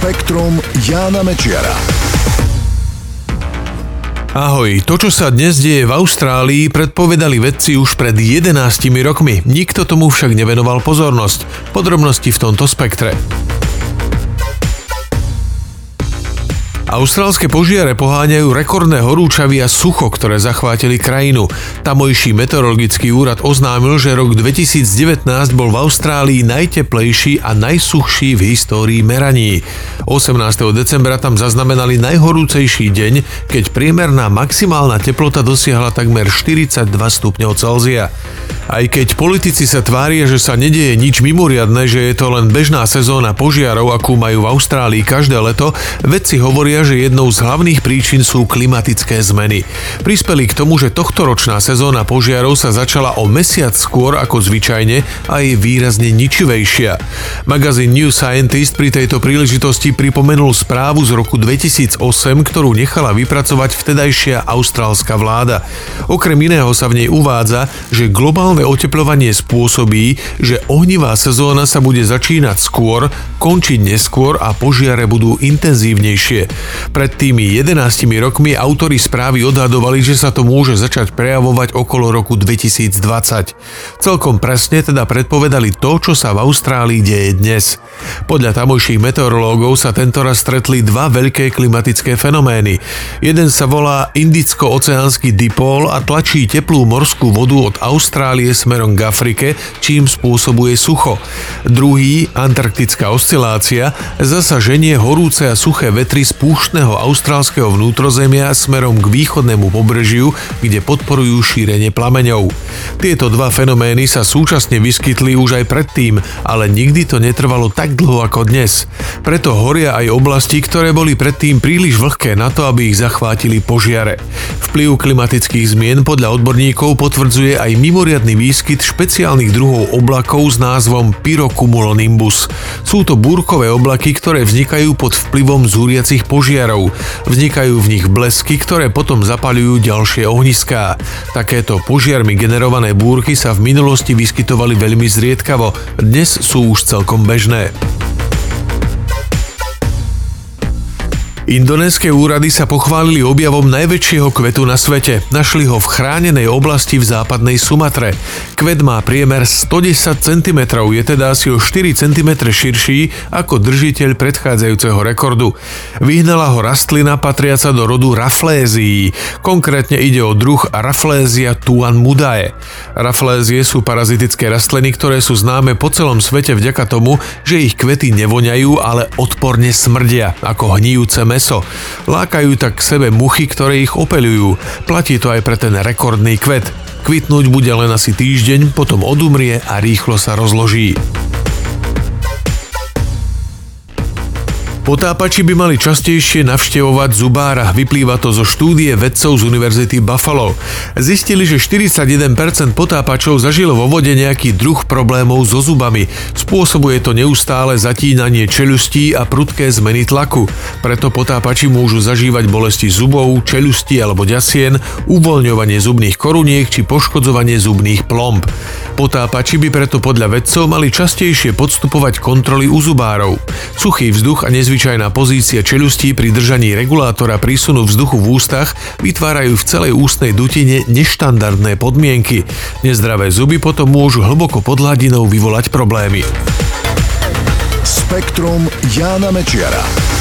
Spektrum Jána Mečiara. Ahoj, to čo sa dnes deje v Austrálii predpovedali vedci už pred 11 rokmi. Nikto tomu však nevenoval pozornosť. Podrobnosti v tomto spektre. Austrálske požiare poháňajú rekordné horúčavy a sucho, ktoré zachvátili krajinu. Tamojší meteorologický úrad oznámil, že rok 2019 bol v Austrálii najteplejší a najsuchší v histórii meraní. 18. decembra tam zaznamenali najhorúcejší deň, keď priemerná maximálna teplota dosiahla takmer 42 stupňov Celzia. Aj keď politici sa tvária, že sa nedieje nič mimoriadne, že je to len bežná sezóna požiarov, akú majú v Austrálii každé leto, vedci hovoria, že jednou z hlavných príčin sú klimatické zmeny. Prispeli k tomu, že tohtoročná sezóna požiarov sa začala o mesiac skôr ako zvyčajne a je výrazne ničivejšia. Magazín New Scientist pri tejto príležitosti pripomenul správu z roku 2008, ktorú nechala vypracovať vtedajšia austrálska vláda. Okrem iného sa v nej uvádza, že globálne Globálne oteplovanie spôsobí, že ohnivá sezóna sa bude začínať skôr, končiť neskôr a požiare budú intenzívnejšie. Pred tými 11 rokmi autori správy odhadovali, že sa to môže začať prejavovať okolo roku 2020. Celkom presne teda predpovedali to, čo sa v Austrálii deje dnes. Podľa tamojších meteorológov sa tentoraz stretli dva veľké klimatické fenomény. Jeden sa volá Indicko-oceánsky dipol a tlačí teplú morskú vodu od Austrálie smerom k Afrike, čím spôsobuje sucho. Druhý, antarktická oscilácia, zasa ženie horúce a suché vetry z púštneho austrálskeho vnútrozemia smerom k východnému pobrežiu, kde podporujú šírenie plameňov. Tieto dva fenomény sa súčasne vyskytli už aj predtým, ale nikdy to netrvalo tak dlho ako dnes. Preto horia aj oblasti, ktoré boli predtým príliš vlhké na to, aby ich zachvátili požiare. Vplyv klimatických zmien podľa odborníkov potvrdzuje aj mimoriadný výskyt špeciálnych druhov oblakov s názvom pyrocumulonimbus. Sú to búrkové oblaky, ktoré vznikajú pod vplyvom zúriacich požiarov. Vznikajú v nich blesky, ktoré potom zapalujú ďalšie ohniská. Takéto požiarmi generované búrky sa v minulosti vyskytovali veľmi zriedkavo, dnes sú už celkom bežné. Indonéske úrady sa pochválili objavom najväčšieho kvetu na svete. Našli ho v chránenej oblasti v západnej Sumatre. Kvet má priemer 110 cm, je teda asi o 4 cm širší ako držiteľ predchádzajúceho rekordu. Vyhnala ho rastlina patriaca do rodu Raflézií. Konkrétne ide o druh Rafflesia tuan mudae. Raflézie sú parazitické rastliny, ktoré sú známe po celom svete vďaka tomu, že ich kvety nevoňajú, ale odporne smrdia, ako hníjúce meso meso. Lákajú tak k sebe muchy, ktoré ich opeľujú. Platí to aj pre ten rekordný kvet. Kvitnúť bude len asi týždeň, potom odumrie a rýchlo sa rozloží. Potápači by mali častejšie navštevovať zubára, vyplýva to zo štúdie vedcov z Univerzity Buffalo. Zistili, že 41% potápačov zažilo vo vode nejaký druh problémov so zubami. Spôsobuje to neustále zatínanie čeľustí a prudké zmeny tlaku. Preto potápači môžu zažívať bolesti zubov, čeľustí alebo ďasien, uvoľňovanie zubných koruniek či poškodzovanie zubných plomb. Potápači by preto podľa vedcov mali častejšie podstupovať kontroly u zubárov. Suchý vzduch a Nezvyčajná pozícia čelustí pri držaní regulátora prísunu vzduchu v ústach vytvárajú v celej ústnej dutine neštandardné podmienky. Nezdravé zuby potom môžu hlboko pod hladinou vyvolať problémy. Spektrum Jána Mečiara.